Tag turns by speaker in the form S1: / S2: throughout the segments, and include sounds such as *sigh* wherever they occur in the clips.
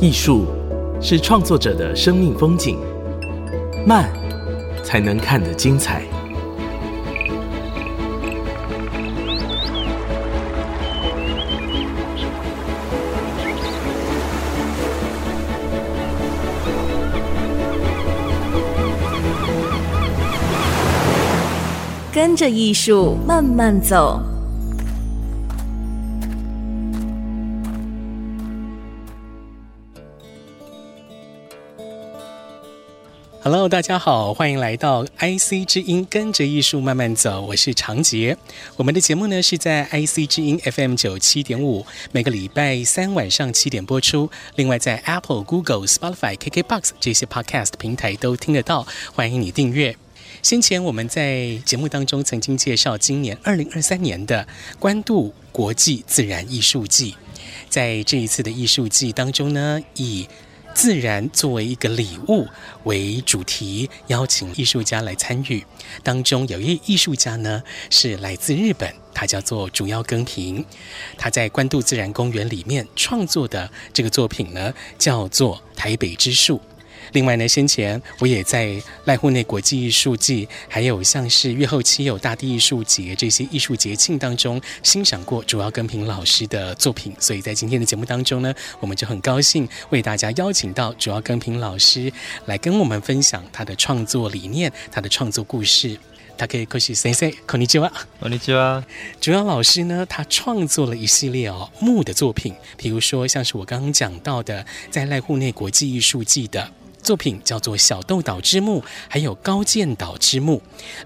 S1: 艺术是创作者的生命风景，慢才能看得精彩。
S2: 跟着艺术慢慢走。
S3: Hello，大家好，欢迎来到 IC 之音，跟着艺术慢慢走。我是长杰。我们的节目呢是在 IC 之音 FM 九七点五，每个礼拜三晚上七点播出。另外，在 Apple、Google、Spotify、KKBox 这些 Podcast 平台都听得到，欢迎你订阅。先前我们在节目当中曾经介绍，今年二零二三年的关渡国际自然艺术季，在这一次的艺术季当中呢，以自然作为一个礼物为主题，邀请艺术家来参与。当中有一艺术家呢是来自日本，他叫做竹腰耕平，他在关渡自然公园里面创作的这个作品呢叫做台北之树。另外呢，先前我也在濑户内国际艺术季，还有像是月后期有大地艺术节这些艺术节庆当中欣赏过主要根平老师的作品，所以在今天的节目当中呢，我们就很高兴为大家邀请到主要根平老师来跟我们分享他的创作理念、他的创作故事。他可以过去 say say，こんにちは，
S4: こんにちは。
S3: 主要老师呢，他创作了一系列哦木的作品，比如说像是我刚刚讲到的，在濑户内国际艺术季的。作品叫做《小豆岛之墓》，还有《高见岛之墓》。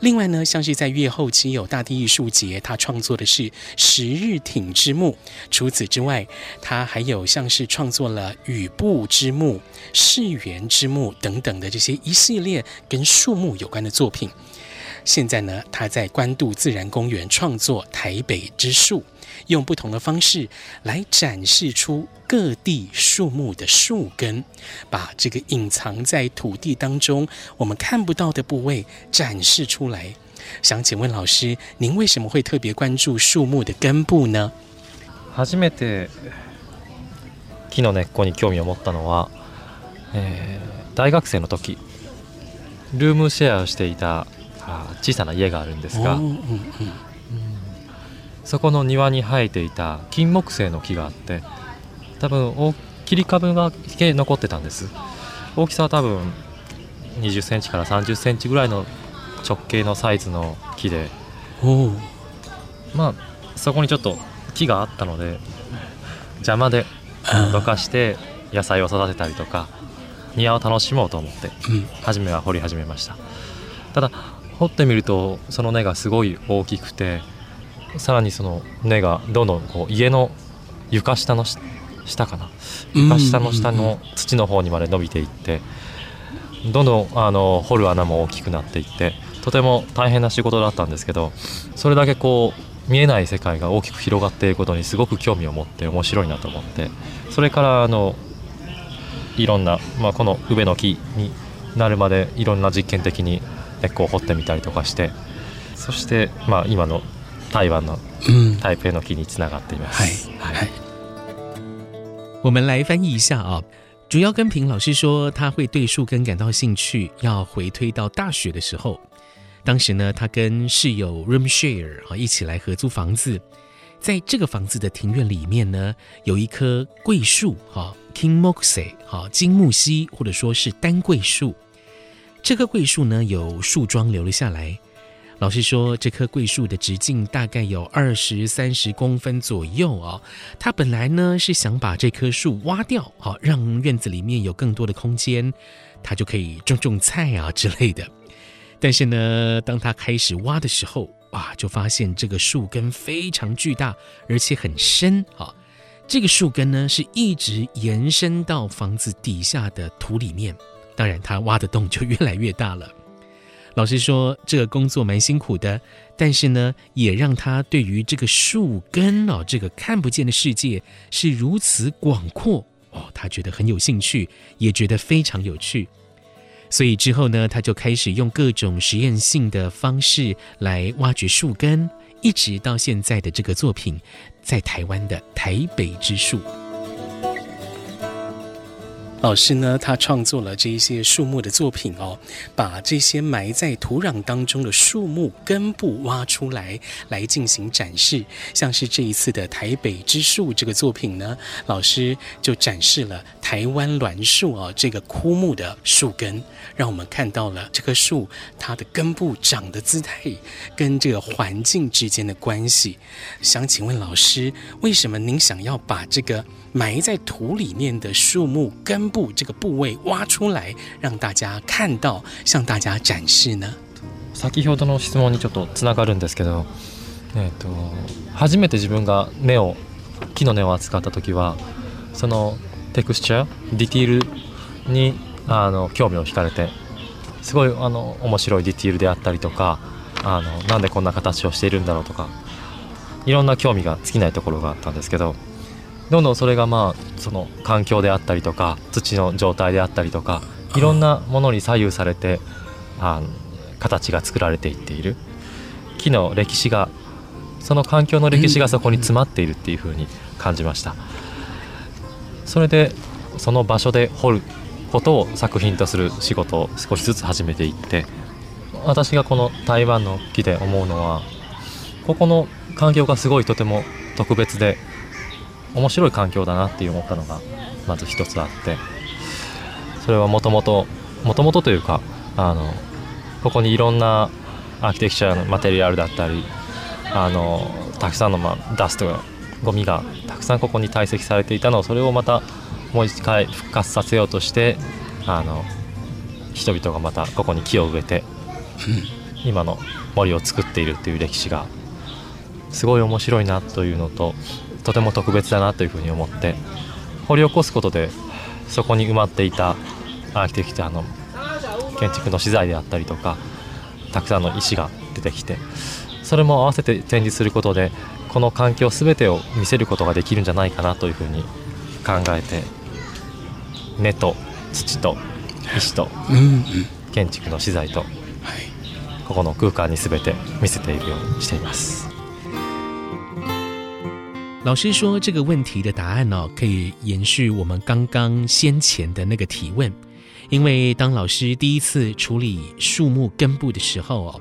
S3: 另外呢，像是在月后期有大地艺术节，他创作的是《十日挺之墓》。除此之外，他还有像是创作了《雨布之墓》《世园之墓》等等的这些一系列跟树木有关的作品。现在呢，他在关渡自然公园创作《台北之树》。用不同的方式来展示出各地树木的树根，把这个隐藏在土地当中我们看不到的部位展示出来。想请问老师，您为什么会特别关注树木的根部呢？
S4: 初めて木の根っこに興味を持ったのは、大学生の時、ルームシェアをしていた小さな家があるんですが。そこの庭に生えていた金木犀の木があって多分切り株が残ってたんです大きさは多分20センチから30センチぐらいの直径のサイズの木でまあそこにちょっと木があったので邪魔でどかして野菜を育てたりとか庭を楽しもうと思って初めは掘り始めましたただ掘ってみるとその根がすごい大きくてさらにその根がどんどんこう家の床下の下かな床下の下の土の方にまで伸びていってどんどんあの掘る穴も大きくなっていってとても大変な仕事だったんですけどそれだけこう見えない世界が大きく広がっていることにすごく興味を持って面白いなと思ってそれからあのいろんな、まあ、この宇部の木になるまでいろんな実験的に根っこを掘ってみたりとかしてそして、まあ、今の台湾的台北的那个接着嗨
S3: 嗨，我们来翻译一下啊，主要跟平老师说，他会对树根感到兴趣，要回推到大学的时候。当时呢，他跟室友 room share 啊，一起来合租房子，在这个房子的庭院里面呢，有一棵桂树哈，King Moxie 哈，金木犀或者说是丹桂树。这棵桂树呢，有树桩留了下来。老师说，这棵桂树的直径大概有二十三十公分左右哦。他本来呢是想把这棵树挖掉，好让院子里面有更多的空间，他就可以种种菜啊 *laughs* 之类的。但是呢，当他开始挖的时候，哇，就发现这个树根非常巨大，而且很深。啊。这个树根呢是一直延伸到房子底下的土里面。当然，他挖的洞就越来越大了。老师说，这个工作蛮辛苦的，但是呢，也让他对于这个树根哦，这个看不见的世界是如此广阔哦，他觉得很有兴趣，也觉得非常有趣。所以之后呢，他就开始用各种实验性的方式来挖掘树根，一直到现在的这个作品，在台湾的台北之树。老师呢，他创作了这一些树木的作品哦，把这些埋在土壤当中的树木根部挖出来来进行展示。像是这一次的台北之树这个作品呢，老师就展示了台湾栾树哦这个枯木的树根，让我们看到了这棵树它的根部长的姿态跟这个环境之间的关系。想请问老师，为什么您想要把这个埋在土里面的树木根？根部这个部位挖出来，让大家看到，向大家展示呢？
S4: 先ほどの質問にちょっとつながるんですけど、えーと初めて自分が根を木の根を扱った時はそのテクスチャーディティールにあの興味を惹かれてすごいあの面白いディティールであったりとかあのなんでこんな形をしているんだろうとかいろんな興味が尽きないところがあったんですけどどんどんそれがまあその環境であったりとか土の状態であったりとかいろんなものに左右されてあ形が作られていっている木の歴史がその環境の歴史がそこに詰まっているっていうふうに感じましたそれでその場所で掘ることを作品とする仕事を少しずつ始めていって私がこの台湾の木で思うのはここの環境がすごいとても特別で面白い環境だなって思ったのがまず一つあってそれはもともともともとというかあのここにいろんなアーキテクチャのマテリアルだったりあのたくさんの、まダストがゴミがたくさんここに堆積されていたのをそれをまたもう一回復活させようとしてあの人々がまたここに木を植えて今の森を作っているっていう歴史がすごい面白いなというのととても特別だなというふうに思って掘り起こすことでそこに埋まっていたアーキテクチャの建築の資材であったりとかたくさんの石が出てきてそれも合わせて展示することでこの環境全てを見せることができるんじゃないかなというふうに考えて根と土と石と建築の資材とここの空間に全て見せているようにしています。
S3: 老师说这个问题的答案呢，可以延续我们刚刚先前的那个提问，因为当老师第一次处理树木根部的时候，哦，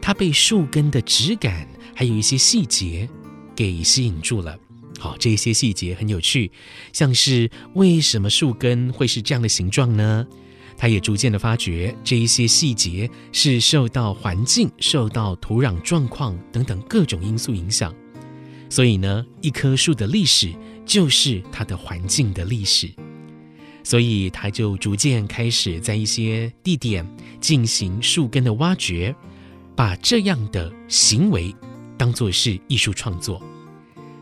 S3: 他被树根的质感还有一些细节给吸引住了。好，这一些细节很有趣，像是为什么树根会是这样的形状呢？他也逐渐的发觉这一些细节是受到环境、受到土壤状况等等各种因素影响。所以呢，一棵树的历史就是它的环境的历史，所以他就逐渐开始在一些地点进行树根的挖掘，把这样的行为当做是艺术创作。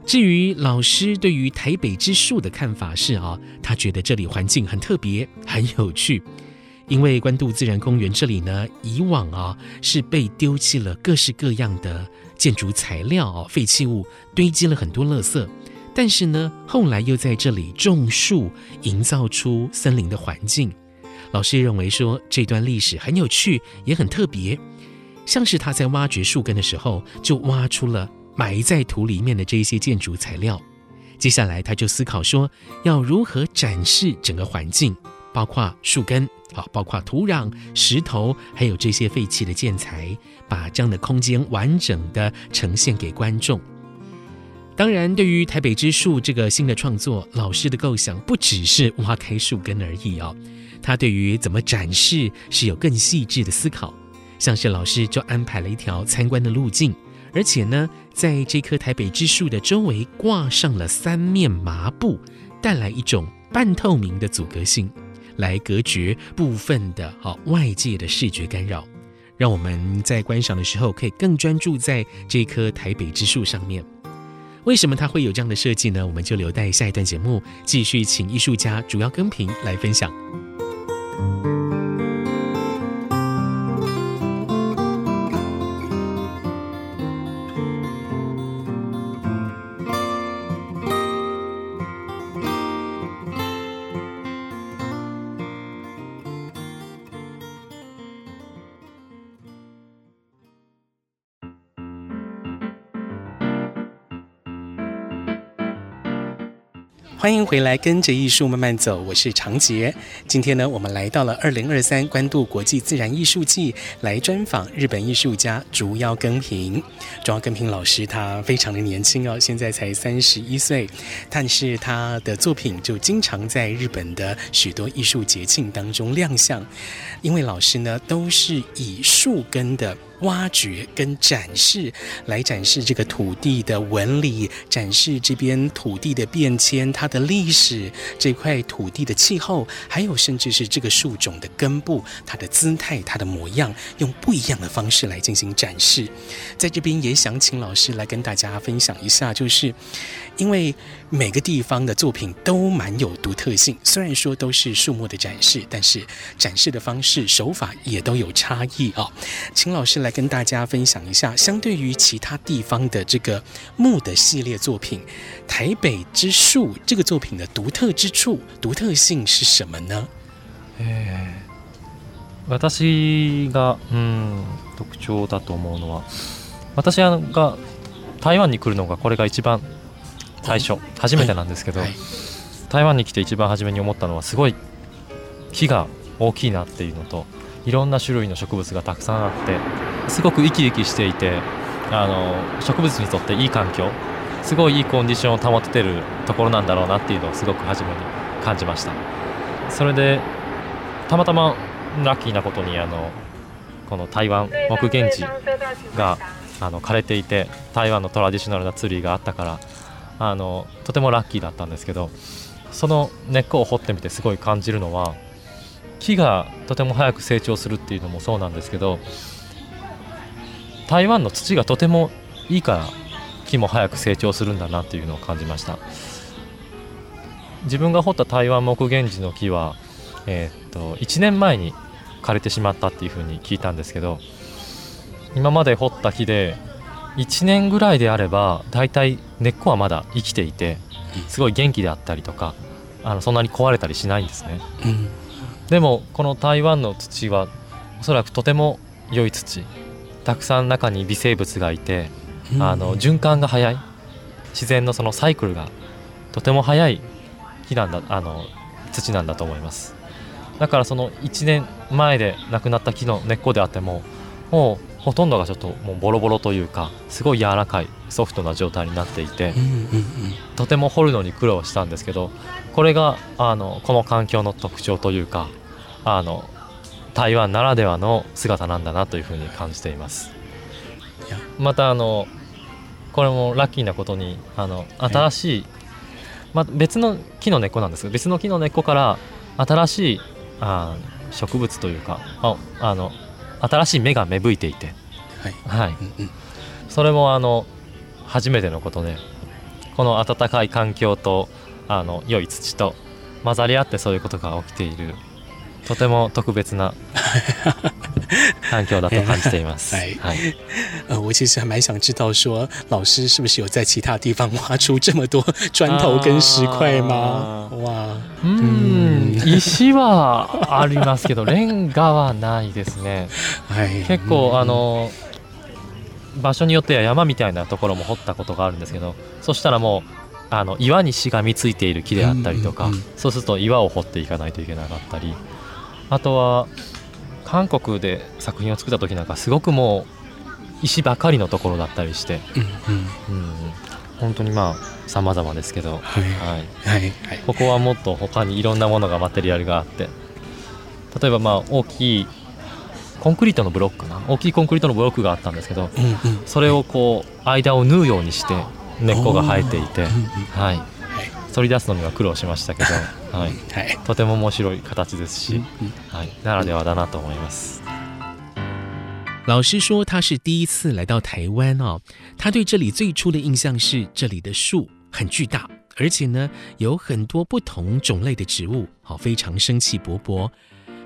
S3: 至于老师对于台北之树的看法是啊，他觉得这里环境很特别，很有趣。因为关渡自然公园这里呢，以往啊是被丢弃了各式各样的建筑材料哦，废弃物堆积了很多垃圾。但是呢，后来又在这里种树，营造出森林的环境。老师认为说这段历史很有趣，也很特别，像是他在挖掘树根的时候，就挖出了埋在土里面的这些建筑材料。接下来他就思考说，要如何展示整个环境。包括树根，好，包括土壤、石头，还有这些废弃的建材，把这样的空间完整的呈现给观众。当然，对于台北之树这个新的创作，老师的构想不只是挖开树根而已哦，他对于怎么展示是有更细致的思考。像是老师就安排了一条参观的路径，而且呢，在这棵台北之树的周围挂上了三面麻布，带来一种半透明的阻隔性。来隔绝部分的哈外界的视觉干扰，让我们在观赏的时候可以更专注在这棵台北之树上面。为什么它会有这样的设计呢？我们就留待下一段节目继续请艺术家主要跟评来分享。欢迎回来，跟着艺术慢慢走，我是常杰。今天呢，我们来到了二零二三关渡国际自然艺术季，来专访日本艺术家竹腰根平。竹腰根平老师他非常的年轻哦，现在才三十一岁，但是他的作品就经常在日本的许多艺术节庆当中亮相。因为老师呢，都是以树根的。挖掘跟展示，来展示这个土地的纹理，展示这边土地的变迁，它的历史，这块土地的气候，还有甚至是这个树种的根部，它的姿态，它的模样，用不一样的方式来进行展示。在这边也想请老师来跟大家分享一下，就是因为每个地方的作品都蛮有独特性，虽然说都是树木的展示，但是展示的方式、手法也都有差异啊，请老师来。来跟大家分享一下，相对于其他地方的这个木的系列作品，《台北之树》这个作品的独特之处、独特性是什么呢？
S4: 诶，私が嗯，特徴だと思うのは、私が台湾に来るのがこれが一番最初、初めてなんですけど、台湾に来て一番初めに思ったのは、すごい木が大きいなっていうのと。いろんな種類の植物がたくさんあってすごく生き生きしていてあの植物にとっていい環境すごいいいコンディションを保ててるところなんだろうなっていうのをすごく初めに感じましたそれでたまたまラッキーなことにあのこの台湾木源地があの枯れていて台湾のトラディショナルなツリーがあったからあのとてもラッキーだったんですけどその根っこを掘ってみてすごい感じるのは木がとても早く成長するっていうのもそうなんですけど台湾の土がとてもいいから木も早く成長するんだなっていうのを感じました自分が掘った台湾木源氏の木は、えー、っと1年前に枯れてしまったっていうふうに聞いたんですけど今まで掘った木で1年ぐらいであれば大体根っこはまだ生きていてすごい元気であったりとかあのそんなに壊れたりしないんですね。うんでもこの台湾の土はおそらくとても良い土たくさん中に微生物がいて、うん、あの循環が早い自然のそのサイクルがとても早い木なんだあの土なんだと思いますだからその1年前で亡くなった木の根っこであってももうほとんどがちょっともうボロボロというかすごい柔らかいソフトな状態になっていて、とても掘るのに苦労したんですけどこれがあのこの環境の特徴というかあの台湾ならではの姿なんだなというふうに感じていますまたあのこれもラッキーなことにあの新しい、まあ、別の木の根っこなんですが別の木の根っこから新しいあ植物というかああの新しい芽が芽吹いていて、はい、それもあの初めてのことでこの暖かい環境とあの良い土と混ざり合ってそういうことが起きているとても特別な *laughs* 環境だと感じています。はい。
S3: 呃，*laughs* 我其实还蛮想知道说，老师是不是有在其他地方挖出这么多砖头跟石块吗？哇，
S4: 嗯，石はありますけど、レンガはないですね。*laughs* はい。結構あの場所によっては山みたいなところも掘ったことがあるんですけど、そしたらもうあの岩にしがみついている木であったりとか、そうすると岩を掘っていかないといけなかったりあとは韓国で作品を作った時なんかすごくもう石ばかりのところだったりして、うん、うん、本当にまあ様々ですけど、はいはいはい、ここはもっと他にいろんなものがマテリアルがあって例えばまあ大きいコンクリートのブロックな大きいコンクリートのブロックがあったんですけど、うんうん、それをこう間を縫うようにして
S3: 老师说他是第一次来到台湾哦，他对这里最初的印象是这里的树很巨大，而且呢有很多不同种类的植物，哦非常生气勃勃，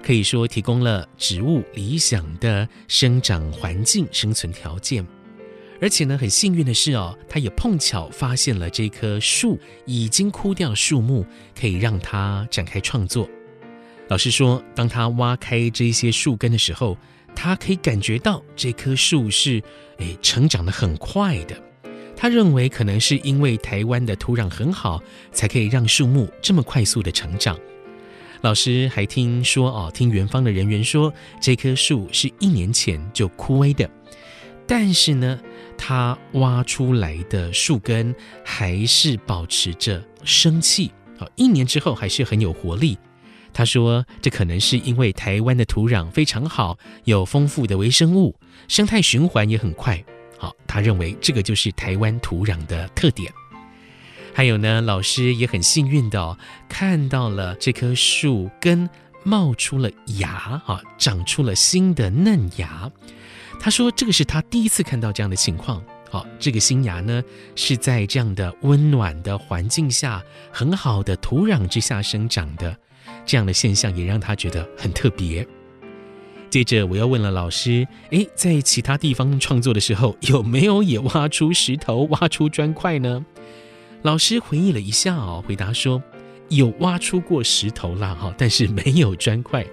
S3: 可以说提供了植物理想的生长环境、生存条件。而且呢，很幸运的是哦，他也碰巧发现了这棵树已经枯掉，树木可以让他展开创作。老师说，当他挖开这些树根的时候，他可以感觉到这棵树是诶成长的很快的。他认为可能是因为台湾的土壤很好，才可以让树木这么快速的成长。老师还听说哦，听园方的人员说，这棵树是一年前就枯萎的，但是呢。他挖出来的树根还是保持着生气，好，一年之后还是很有活力。他说，这可能是因为台湾的土壤非常好，有丰富的微生物，生态循环也很快。好，他认为这个就是台湾土壤的特点。还有呢，老师也很幸运的看到了这棵树根冒出了芽，啊，长出了新的嫩芽。他说：“这个是他第一次看到这样的情况。好，这个新芽呢，是在这样的温暖的环境下，很好的土壤之下生长的，这样的现象也让他觉得很特别。接着，我又问了老师：，诶，在其他地方创作的时候，有没有也挖出石头、挖出砖块呢？”老师回忆了一下，哦，回答说：“有挖出过石头啦，哈，但是没有砖块。”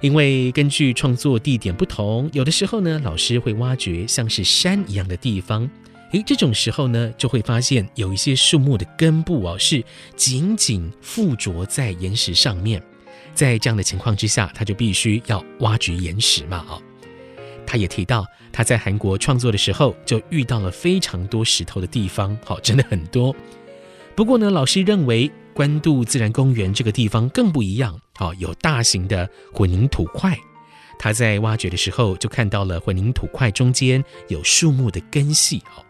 S3: 因为根据创作地点不同，有的时候呢，老师会挖掘像是山一样的地方。诶，这种时候呢，就会发现有一些树木的根部哦，是紧紧附着在岩石上面。在这样的情况之下，他就必须要挖掘岩石嘛。哦，他也提到他在韩国创作的时候，就遇到了非常多石头的地方，好，真的很多。不过呢，老师认为。关渡自然公园这个地方更不一样，哦，有大型的混凝土块，他在挖掘的时候就看到了混凝土块中间有树木的根系，哦，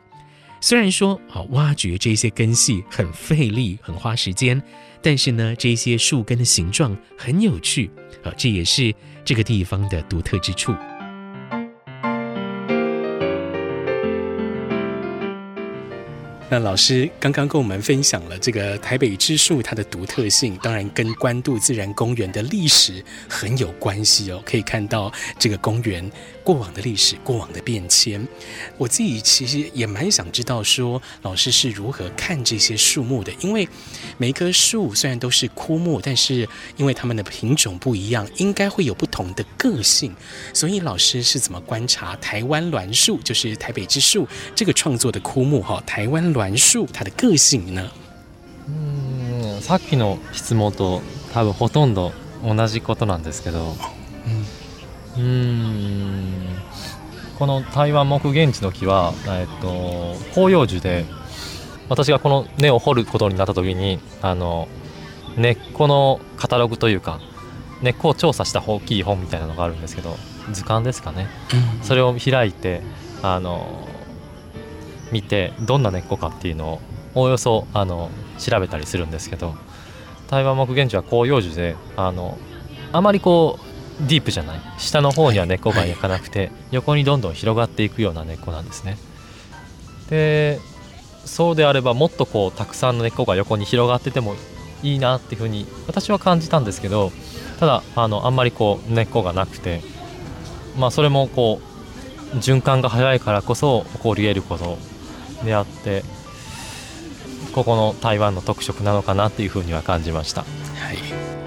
S3: 虽然说啊挖掘这些根系很费力很花时间，但是呢这些树根的形状很有趣，啊这也是这个地方的独特之处。那老师刚刚跟我们分享了这个台北之树它的独特性，当然跟关渡自然公园的历史很有关系哦。可以看到这个公园。过往的历史，过往的变迁，我自己其实也蛮想知道，说老师是如何看这些树木的。因为每一棵树虽然都是枯木，但是因为它们的品种不一样，应该会有不同的个性。所以老师是怎么观察台湾栾树，就是台北之树这个创作的枯木哈？台湾栾树它的个性呢？
S4: 嗯，さっきの質問と多分ほとんど同じことなんですけど。嗯。この台湾木現地の木は、えっと、広葉樹で私がこの根を掘ることになった時にあの根っこのカタログというか根っこを調査した大きい本みたいなのがあるんですけど図鑑ですかね、それを開いてあの見てどんな根っこかっていうのをおおよそあの調べたりするんですけど台湾木現地は広葉樹であのあまりこうディープじゃない下の方には根っこが焼かなくて、はい、横にどんどん広がっていくような根っこなんですね。でそうであればもっとこうたくさんの根っこが横に広がっててもいいなっていうふうに私は感じたんですけどただあのあんまりこう根っこがなくて、まあ、それもこう循環が早いからこそ起こり得ることであってここの台湾の特色なのかなっていうふうには感じました。はい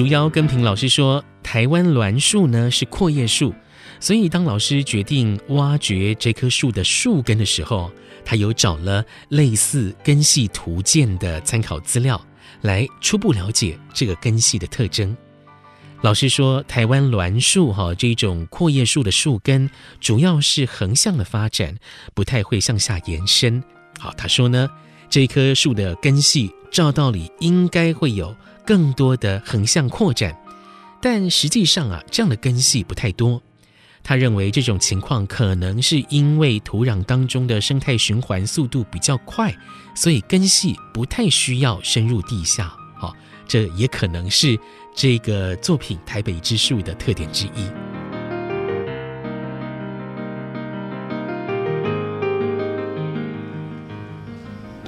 S3: 竹腰跟平老师说，台湾栾树呢是阔叶树，所以当老师决定挖掘这棵树的树根的时候，他有找了类似根系图鉴的参考资料来初步了解这个根系的特征。老师说，台湾栾树哈这一种阔叶树的树根主要是横向的发展，不太会向下延伸。好，他说呢，这棵树的根系照道理应该会有。更多的横向扩展，但实际上啊，这样的根系不太多。他认为这种情况可能是因为土壤当中的生态循环速度比较快，所以根系不太需要深入地下。哦，这也可能是这个作品《台北之树》的特点之一。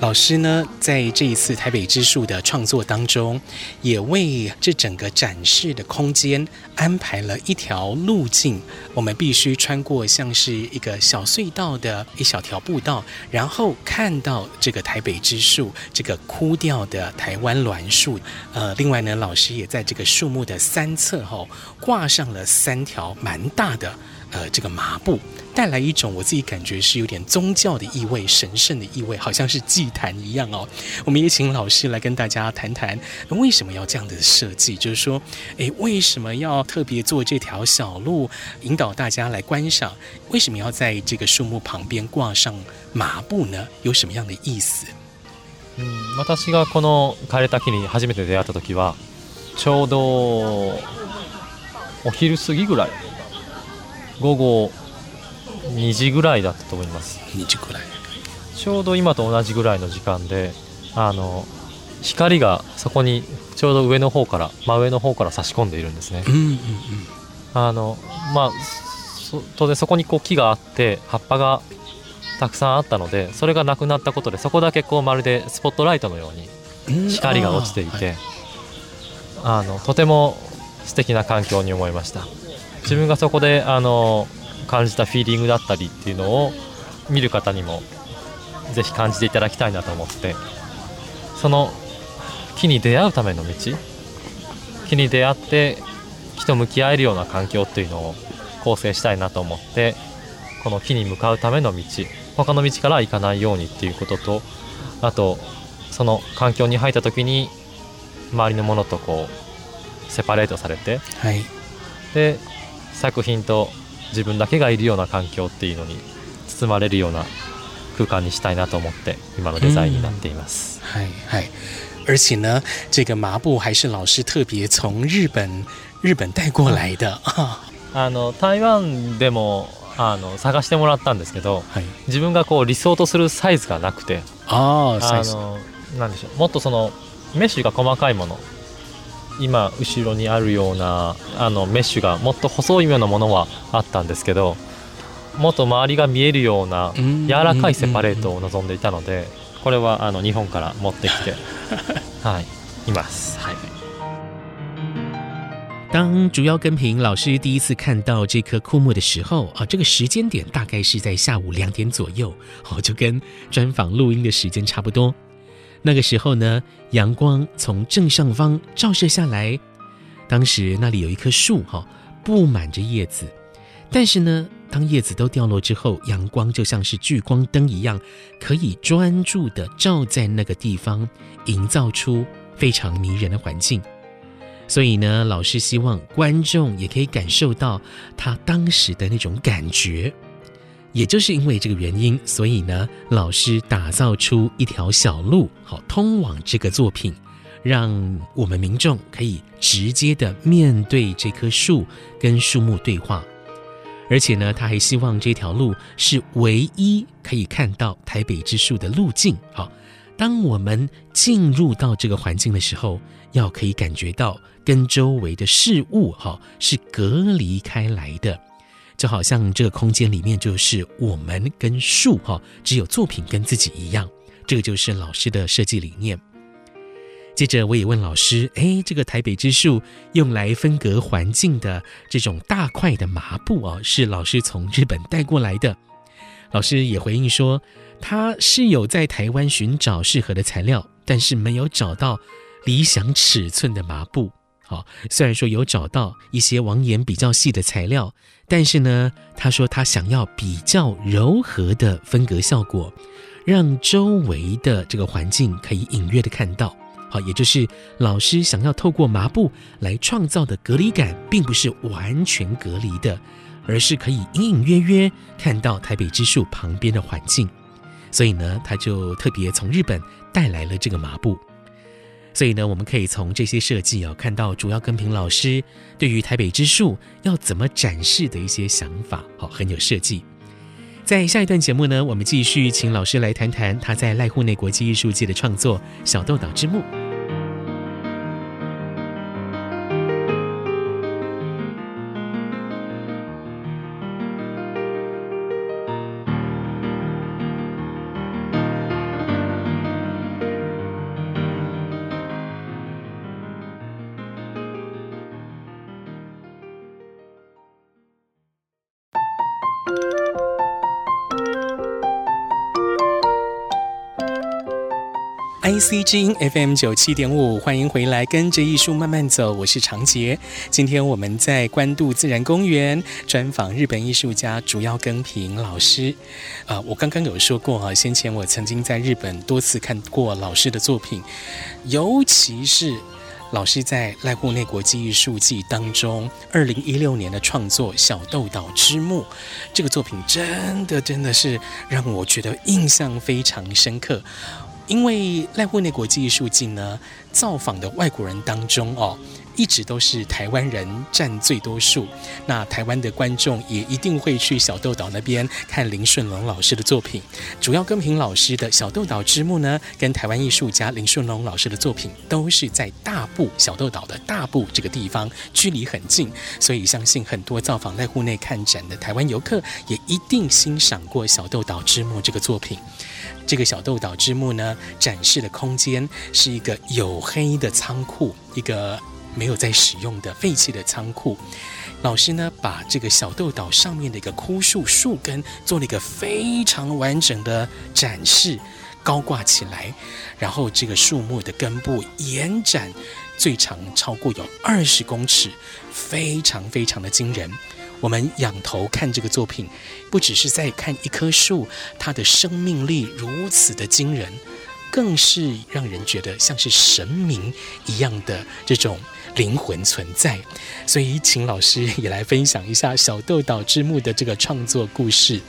S3: 老师呢，在这一次台北之树的创作当中，也为这整个展示的空间安排了一条路径。我们必须穿过像是一个小隧道的一小条步道，然后看到这个台北之树，这个枯掉的台湾栾树。呃，另外呢，老师也在这个树木的三侧吼挂上了三条蛮大的。呃，这个麻布带来一种我自己感觉是有点宗教的意味、神圣的意味，好像是祭坛一样哦。我们也请老师来跟大家谈谈，为什么要这样的设计？就是说，哎，为什么要特别做这条小路引导大家来观赏？为什么要在这个树木旁边挂上麻布呢？有什么样的意思？
S4: 嗯，私はこの彼女たちに初めて出会った時はちょうどお昼過ぎぐらい。午後2時ぐらいだったと思います
S3: 2時ぐらい
S4: ちょうど今と同じぐらいの時間であの光がそこにちょうど上の方から真上の方から差し込んでいるんですね、あのま当然そこにこう木があって葉っぱがたくさんあったのでそれがなくなったことでそこだけこうまるでスポットライトのように光が落ちていて、あのとても素敵な環境に思いました。自分がそこであの感じたフィーリングだったりっていうのを見る方にもぜひ感じていただきたいなと思ってその木に出会うための道木に出会って木と向き合えるような環境っていうのを構成したいなと思ってこの木に向かうための道他の道から行かないようにっていうこととあとその環境に入った時に周りのものとこうセパレートされて、
S3: はい、
S4: で作品と自分だけがいるような環境っていうのに包まれるような空間にしたいなと思って今のデザインになっています。
S3: はいはい。而且呢，这个麻布还是老师特别从日本日本带过来的 *laughs*
S4: あの台湾でもあの探してもらったんですけど、はい、自分がこう理想とするサイズがなくて、
S3: ああ
S4: のなんでしょう。もっとそのメッシュが細かいもの今後ろにあるようなあのメッシュがもっと細いようなものはあったんですけどもっと周りが見えるような柔らかいセパレートを望んでいたのでこれはあの日本から持ってきて、*laughs* はい、います。はい
S3: 当主要跟平老师第一次看到这棵枯木的时候，啊，这个时间点大概是在下午两点左右，好，就跟专访录音的时间差不多。那个时候呢，阳光从正上方照射下来，当时那里有一棵树哈，布满着叶子，但是呢，当叶子都掉落之后，阳光就像是聚光灯一样，可以专注的照在那个地方，营造出非常迷人的环境。所以呢，老师希望观众也可以感受到他当时的那种感觉。也就是因为这个原因，所以呢，老师打造出一条小路，好，通往这个作品，让我们民众可以直接的面对这棵树，跟树木对话。而且呢，他还希望这条路是唯一可以看到台北之树的路径。好，当我们进入到这个环境的时候，要可以感觉到跟周围的事物，哈，是隔离开来的。就好像这个空间里面就是我们跟树哈，只有作品跟自己一样，这个就是老师的设计理念。接着我也问老师，哎，这个台北之树用来分隔环境的这种大块的麻布啊，是老师从日本带过来的。老师也回应说，他是有在台湾寻找适合的材料，但是没有找到理想尺寸的麻布。哦，虽然说有找到一些网眼比较细的材料，但是呢，他说他想要比较柔和的分隔效果，让周围的这个环境可以隐约的看到。好，也就是老师想要透过麻布来创造的隔离感，并不是完全隔离的，而是可以隐隐约约看到台北之树旁边的环境。所以呢，他就特别从日本带来了这个麻布。所以呢，我们可以从这些设计啊，看到主要跟平老师对于台北之树要怎么展示的一些想法，好，很有设计。在下一段节目呢，我们继续请老师来谈谈他在濑户内国际艺术界的创作《小豆岛之墓》。i c 之音 F M 九七点五，欢迎回来，跟着艺术慢慢走，我是长杰。今天我们在官渡自然公园专访日本艺术家竹要耕平老师。啊，我刚刚有说过啊，先前我曾经在日本多次看过老师的作品，尤其是老师在濑户内国际艺术季当中二零一六年的创作《小豆岛之墓》这个作品，真的真的是让我觉得印象非常深刻。因为赖户内国际艺术季呢，造访的外国人当中哦，一直都是台湾人占最多数。那台湾的观众也一定会去小豆岛那边看林顺龙老师的作品。主要跟平老师的小豆岛之墓》呢，跟台湾艺术家林顺龙老师的作品都是在大埔小豆岛的大埔这个地方，距离很近。所以相信很多造访赖户内看展的台湾游客，也一定欣赏过小豆岛之墓》这个作品。这个小豆岛之墓呢，展示的空间是一个黝黑的仓库，一个没有在使用的废弃的仓库。老师呢，把这个小豆岛上面的一个枯树树根做了一个非常完整的展示，高挂起来。然后这个树木的根部延展，最长超过有二十公尺，非常非常的惊人。我们仰头看这个作品，不只是在看一棵树，它的生命力如此的惊人，更是让人觉得像是神明一样的这种灵魂存在。所以，请老师也来分享一下小豆岛之木的这个创作故事。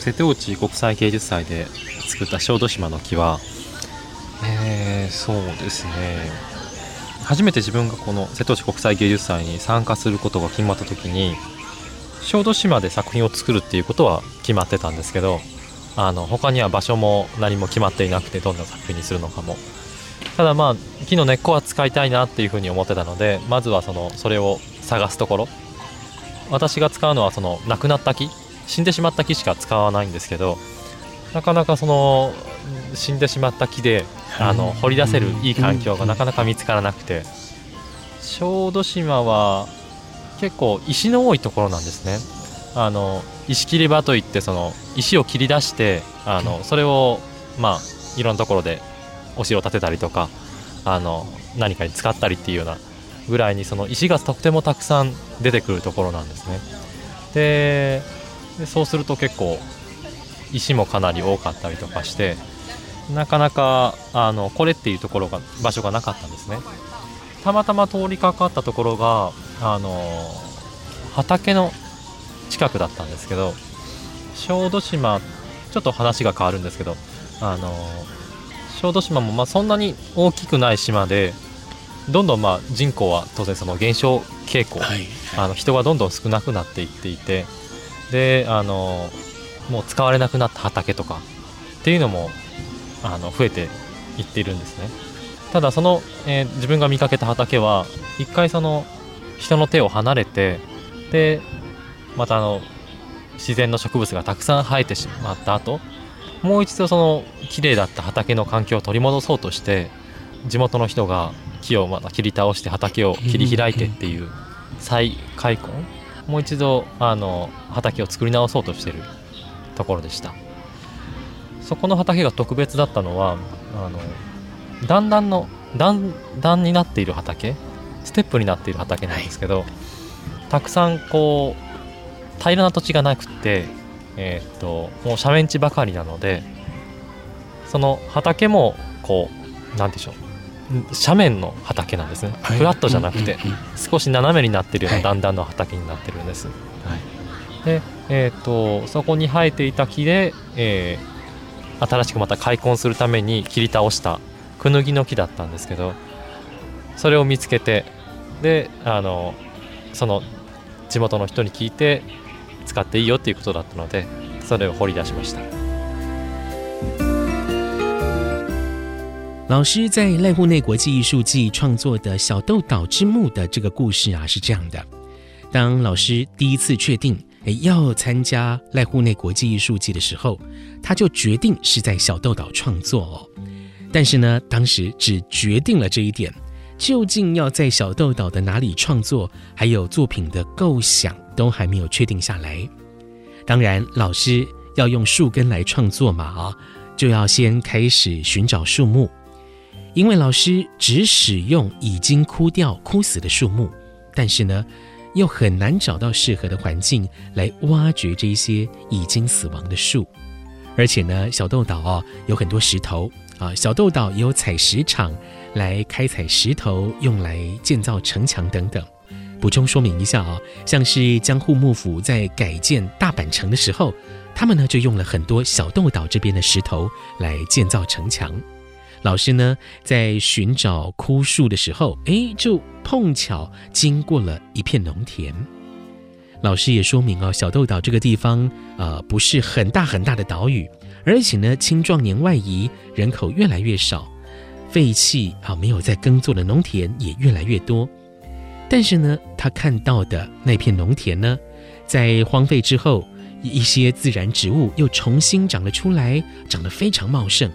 S4: 瀬戸内国際芸術祭で作った小豆島の木は、え、そうですね。初めて自分がこの瀬戸内国際芸術祭に参加することが決まった時に。小豆島で作品を作るっていうことは決まってたんですけどあの他には場所も何も決まっていなくてどんな作品にするのかもただまあ木の根っこは使いたいなっていうふうに思ってたのでまずはそのそれを探すところ私が使うのはその亡くなった木死んでしまった木しか使わないんですけどなかなかその死んでしまった木であの掘り出せるいい環境がなかなか見つからなくて小豆島は結構石の多いところなんですねあの石切り場といってその石を切り出してあのそれをまあいろんなところでお城を建てたりとかあの何かに使ったりっていうようなぐらいにその石がとてもたくさん出てくるところなんですねでそうすると結構石もかなり多かったりとかしてなかなかあのこれっていうところが場所がなかったんですねたまたま通りかかったところが、あの畑の近くだったんですけど小豆島ちょっと話が変わるんですけど、あの小豆島もまそんなに大きくない島でどんどんま人口は当然その減少傾向、はいはい、あの人がどんどん少なくなっていっていてで、あのもう使われなくなった畑とかっていうのもあの増えていっているんですね。ただその、えー、自分が見かけた畑は一回その人の手を離れてでまたあの自然の植物がたくさん生えてしまった後もう一度その綺麗だった畑の環境を取り戻そうとして地元の人が木をまた切り倒して畑を切り開いてっていう再開墾もう一度あの畑を作り直そうとしてるところでしたそこの畑が特別だったのはあのだんのだんになっている畑ステップになっている畑なんですけど、はい、たくさんこう平らな土地がなくて、えー、っともう斜面地ばかりなのでその畑もこうんでしょう斜面の畑なんですね、フラットじゃなくて、少し斜めになっているような段々の畑になってるんです、はい、で、えーと、とそこに生えていた木で、えー、新しくまた開墾するために切り倒したクヌギの木だったんですけどそれを見つけてであのその地元の人に聞いて使っていいよっていうことだったのでそれを掘り出しました
S3: 老师在濑户内国际艺术季创作的小豆岛之墓的这个故事啊，是这样的：当老师第一次确定诶要参加濑户内国际艺术季的时候，他就决定是在小豆岛创作哦。但是呢，当时只决定了这一点，究竟要在小豆岛的哪里创作，还有作品的构想都还没有确定下来。当然，老师要用树根来创作嘛，啊，就要先开始寻找树木。因为老师只使用已经枯掉、枯死的树木，但是呢，又很难找到适合的环境来挖掘这一些已经死亡的树，而且呢，小豆岛哦有很多石头。啊，小豆岛也有采石场，来开采石头，用来建造城墙等等。补充说明一下啊，像是江户幕府在改建大阪城的时候，他们呢就用了很多小豆岛这边的石头来建造城墙。老师呢在寻找枯树的时候，哎，就碰巧经过了一片农田。老师也说明哦，小豆岛这个地方啊，不是很大很大的岛屿。而且呢，青壮年外移，人口越来越少，废弃啊没有再耕作的农田也越来越多。但是呢，他看到的那片农田呢，在荒废之后，一些自然植物又重新长了出来，长得非常茂盛。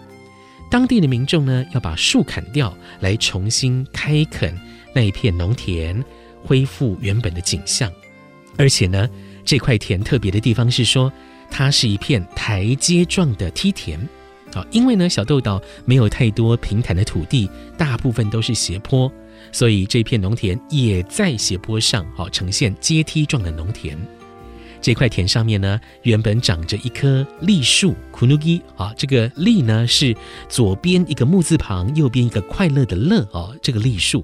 S3: 当地的民众呢，要把树砍掉，来重新开垦那一片农田，恢复原本的景象。而且呢，这块田特别的地方是说。它是一片台阶状的梯田，好，因为呢，小豆岛没有太多平坦的土地，大部分都是斜坡，所以这片农田也在斜坡上，好，呈现阶梯状的农田。这块田上面呢，原本长着一棵栗树，kunugi，啊，这个栗呢是左边一个木字旁，右边一个快乐的乐，哦，这个栗树。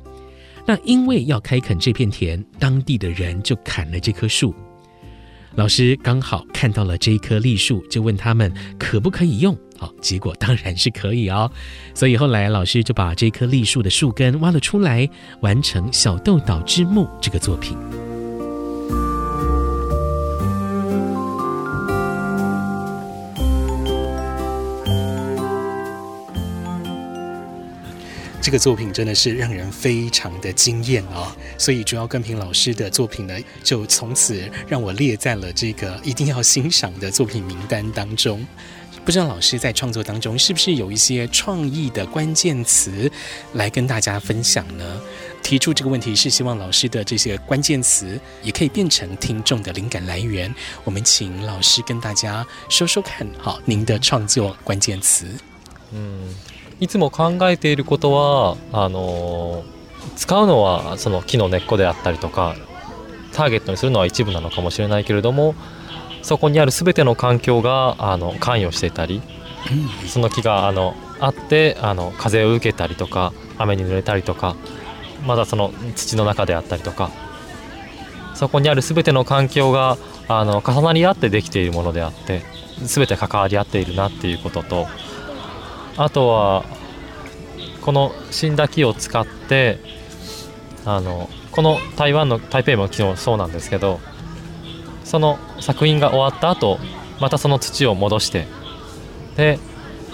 S3: 那因为要开垦这片田，当地的人就砍了这棵树。老师刚好看到了这一棵栗树，就问他们可不可以用？好，结果当然是可以哦。*laughs* 所以后来老师就把这棵栗树的树根挖了出来，完成《小豆岛之木》这个作品。这个作品真的是让人非常的惊艳哦，所以朱耀根平老师的作品呢，就从此让我列在了这个一定要欣赏的作品名单当中。不知道老师在创作当中是不是有一些创意的关键词来跟大家分享呢？提出这个问题是希望老师的这些关键词也可以变成听众的灵感来源。我们请老师跟大家说说看，好，您的创作关键词。
S4: 嗯。いつも考えていることはあの使うのはその木の根っこであったりとかターゲットにするのは一部なのかもしれないけれどもそこにある全ての環境があの関与していたりその木があのあってあの風を受けたりとか雨に濡れたりとかまだその土の中であったりとかそこにある全ての環境があの重なり合ってできているものであって全て関わり合っているなっていうこととあとはこの死んだ木を使ってあのこの台湾の台北も昨日そうなんですけどその作品が終わった後またその土を戻してで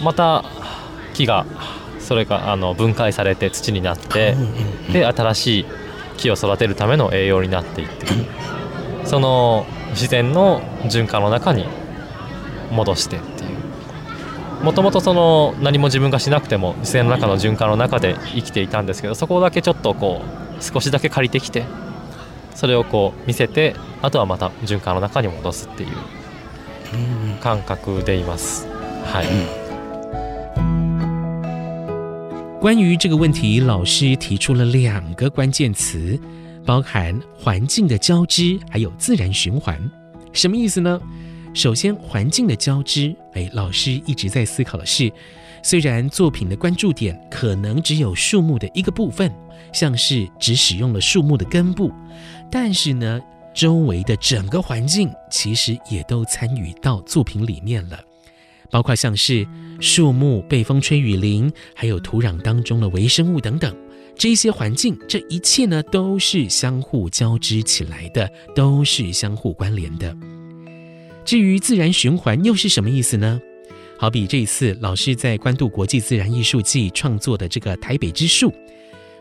S4: また木がそれがあの分解されて土になってで新しい木を育てるための栄養になっていってその自然の循環の中に戻してもともとその何も自分がしなくても自然の中の循環の中で生きていたんですけどそこだけちょっとこう少しだけ借りてきてそれをこう見せてあとはまた循環の中に戻すっていう感覚でいます。はい、
S3: 关于这个问题，老师提出了两个关键词，包含环境的交织，还有自然循环。什么意思呢？首先，环境的交织，哎，老师一直在思考的是，虽然作品的关注点可能只有树木的一个部分，像是只使用了树木的根部，但是呢，周围的整个环境其实也都参与到作品里面了，包括像是树木被风吹雨淋，还有土壤当中的微生物等等，这些环境，这一切呢，都是相互交织起来的，都是相互关联的。至于自然循环又是什么意思呢？好比这一次老师在关渡国际自然艺术季创作的这个台北之树，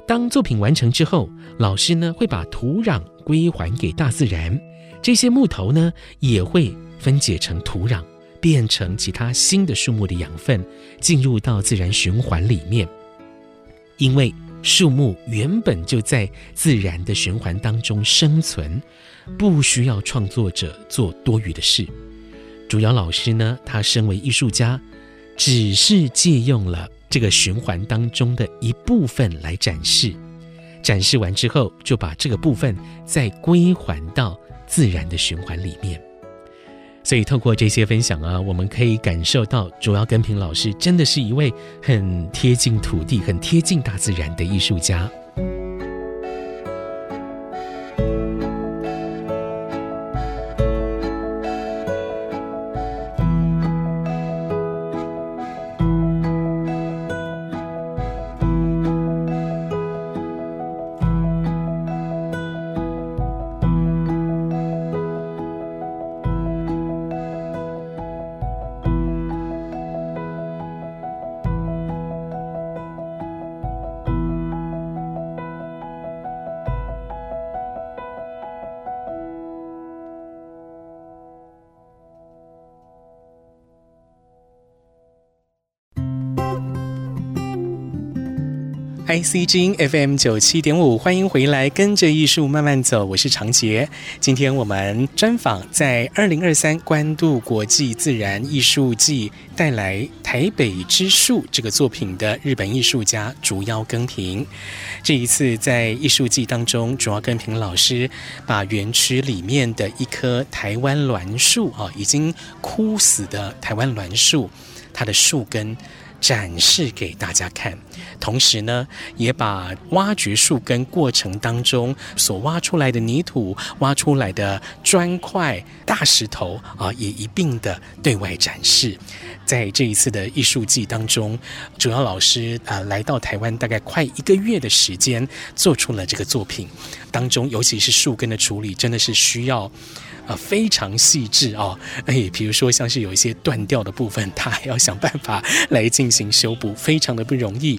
S3: 当作品完成之后，老师呢会把土壤归还给大自然，这些木头呢也会分解成土壤，变成其他新的树木的养分，进入到自然循环里面，因为。树木原本就在自然的循环当中生存，不需要创作者做多余的事。主尧老师呢，他身为艺术家，只是借用了这个循环当中的一部分来展示，展示完之后就把这个部分再归还到自然的循环里面。所以透过这些分享啊，我们可以感受到，主要根平老师真的是一位很贴近土地、很贴近大自然的艺术家。iC 之音 FM 九七点五，欢迎回来，跟着艺术慢慢走，我是长杰。今天我们专访在二零二三关渡国际自然艺术季带来《台北之树》这个作品的日本艺术家竹腰耕平。这一次在艺术季当中，竹腰耕平老师把园区里面的一棵台湾栾树啊，已经枯死的台湾栾树，它的树根。展示给大家看，同时呢，也把挖掘树根过程当中所挖出来的泥土、挖出来的砖块、大石头啊，也一并的对外展示。在这一次的艺术季当中，主要老师啊来到台湾大概快一个月的时间，做出了这个作品。当中尤其是树根的处理，真的是需要。啊，非常细致啊！哎，比如说像是有一些断掉的部分，他还要想办法来进行修补，非常的不容易。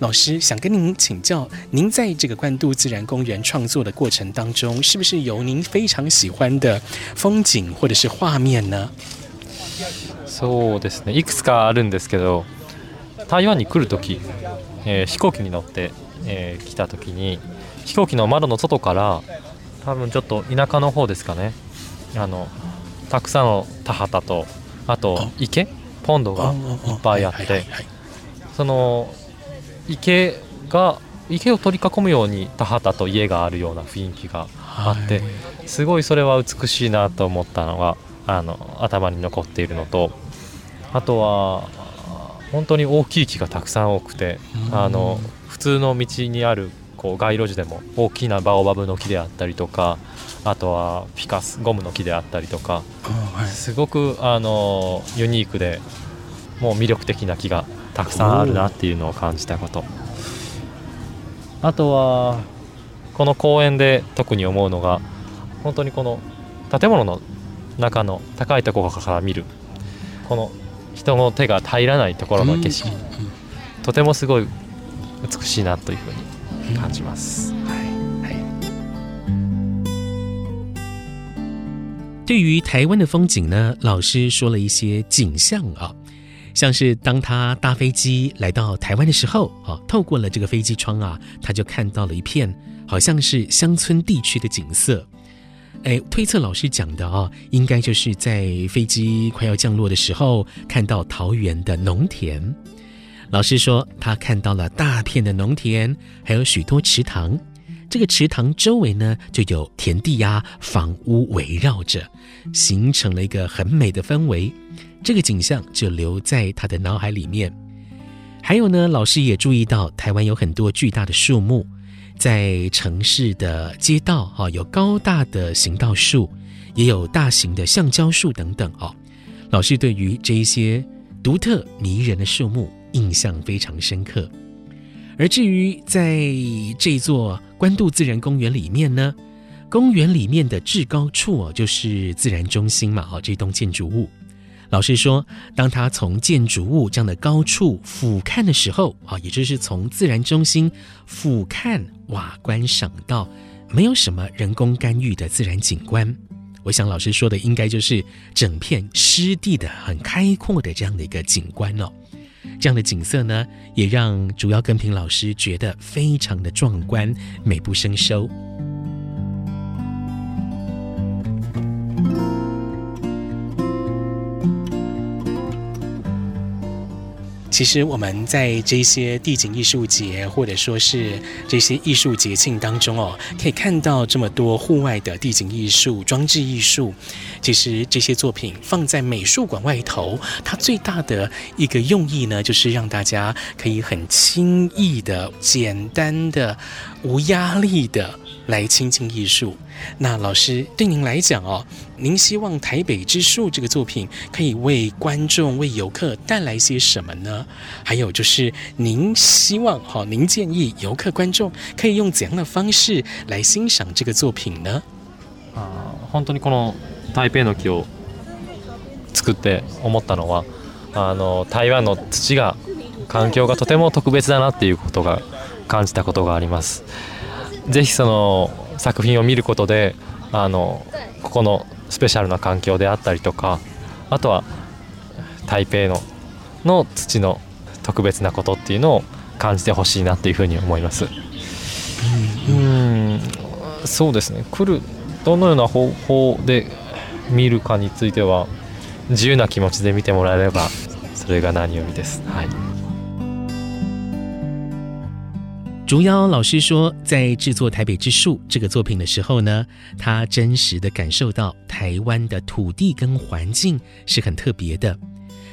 S3: 老师想跟您请教，您在这个冠渡自然公园创作的过程当中，是不是有您非常喜欢的风景或者是画面呢？
S4: そうですね。いくつかあるんですけど、台湾に来るとき、飛行機に乗ってえ来たときに、飛行機の窓の外から、多分ちょっと田舎の方ですかね。あのたくさんの田畑とあと池ポンドがいっぱいあってその池が池を取り囲むように田畑と家があるような雰囲気があって、すごいそれは美しいなと思ったのがあの頭に残っているのとあとは本当に大きい木がたくさん多くて、あの普通の道にあるこう街路樹でも大きなバオバブの木であったりとかあとはピカスゴムの木であったりとか、はい、すごくあのユニークでもう魅力的な木がたくさんあるなっていうのを感じたことあとはこの公園で特に思うのが本当にこの建物の中の高いところから見るこの人の手が入らないところの景色、とてもすごい美しいなというふうに感じます。
S3: はい对于台湾的风景呢，老师说了一些景象啊，像是当他搭飞机来到台湾的时候啊，透过了这个飞机窗啊，他就看到了一片好像是乡村地区的景色。哎，推测老师讲的啊，应该就是在飞机快要降落的时候看到桃园的农田。老师说他看到了大片的农田，还有许多池塘。这个池塘周围呢，就有田地呀、房屋围绕着，形成了一个很美的氛围。这个景象就留在他的脑海里面。还有呢，老师也注意到台湾有很多巨大的树木，在城市的街道哈，有高大的行道树，也有大型的橡胶树等等哦。老师对于这一些独特迷人的树木印象非常深刻。而至于在这座关渡自然公园里面呢，公园里面的至高处哦，就是自然中心嘛，哦，这栋建筑物。老师说，当他从建筑物这样的高处俯瞰的时候，啊，也就是从自然中心俯瞰瓦官赏道，没有什么人工干预的自然景观。我想老师说的应该就是整片湿地的很开阔的这样的一个景观哦。这样的景色呢，也让主要跟平老师觉得非常的壮观，美不胜收。其实我们在这些地景艺术节，或者说是这些艺术节庆当中哦，可以看到这么多户外的地景艺术、装置艺术。其实这些作品放在美术馆外头，它最大的一个用意呢，就是让大家可以很轻易的、简单的、无压力的。来亲近艺术。那老师对您来讲哦，您希望台北之树这个作品可以为观众、为游客带来些什么呢？还有就是您希望哈，您建议游客、观众可以用怎样的方式来欣赏这个作品呢？
S4: 啊，本当にこの台北の木を作って思ったのは、あの台湾の土が環境がとても特別だなっていうことが感じたことがあります。ぜひその作品を見ることであのここのスペシャルな環境であったりとかあとは台北のの土の特別なことっていうのを感じてほしいなっていうふうに思います。うんそうですね来るどのような方法で見るかについては自由な気持ちで見てもらえればそれが何よりです。はい
S3: 竹腰老师说，在制作《台北之树》这个作品的时候呢，他真实的感受到台湾的土地跟环境是很特别的。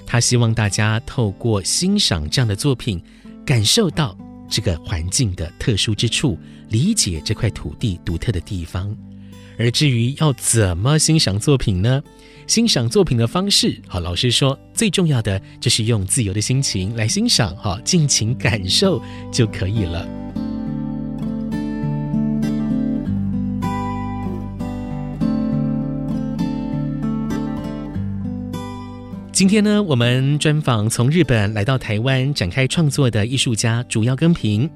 S3: 他希望大家透过欣赏这样的作品，感受到这个环境的特殊之处，理解这块土地独特的地方。而至于要怎么欣赏作品呢？欣赏作品的方式，好，老师说最重要的就是用自由的心情来欣赏，哈，尽情感受就可以了。今天呢，我们专访从日本来到台湾展开创作的艺术家主要根平。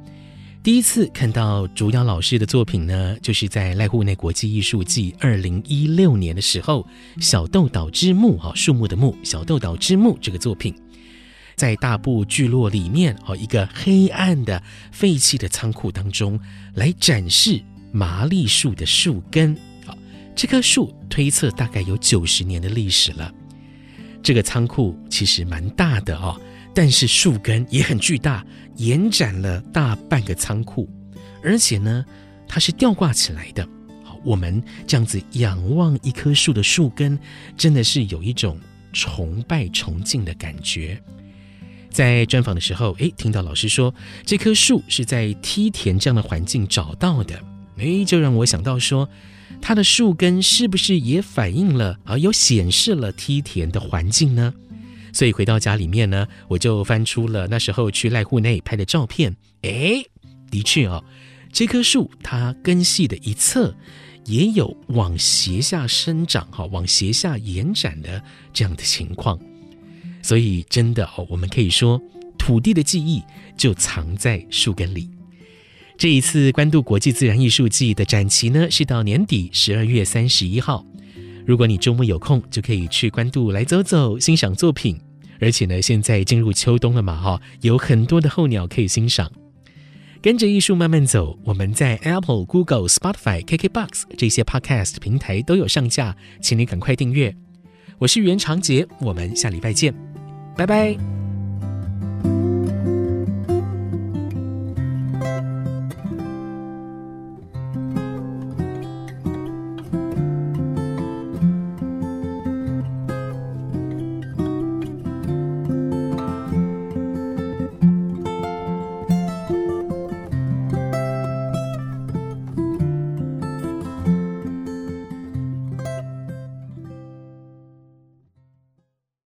S3: 第一次看到竹雕老师的作品呢，就是在濑户内国际艺术季二零一六年的时候，《小豆岛之木》啊，树木的木，《小豆岛之木》这个作品，在大部聚落里面哦，一个黑暗的废弃的仓库当中来展示麻栗树的树根啊，这棵树推测大概有九十年的历史了。这个仓库其实蛮大的哦。但是树根也很巨大，延展了大半个仓库，而且呢，它是吊挂起来的。好，我们这样子仰望一棵树的树根，真的是有一种崇拜崇敬的感觉。在专访的时候，诶，听到老师说这棵树是在梯田这样的环境找到的，诶，就让我想到说，它的树根是不是也反映了，而有显示了梯田的环境呢？所以回到家里面呢，我就翻出了那时候去濑户内拍的照片。哎，的确哦，这棵树它根系的一侧，也有往斜下生长、哈往斜下延展的这样的情况。所以真的哦，我们可以说，土地的记忆就藏在树根里。这一次关渡国际自然艺术季的展期呢，是到年底十二月三十一号。如果你周末有空，就可以去关渡来走走，欣赏作品。而且呢，现在进入秋冬了嘛，哈，有很多的候鸟可以欣赏。跟着艺术慢慢走，我们在 Apple、Google、Spotify、KKBox 这些 Podcast 平台都有上架，请你赶快订阅。我是袁长杰，我们下礼拜见，拜拜。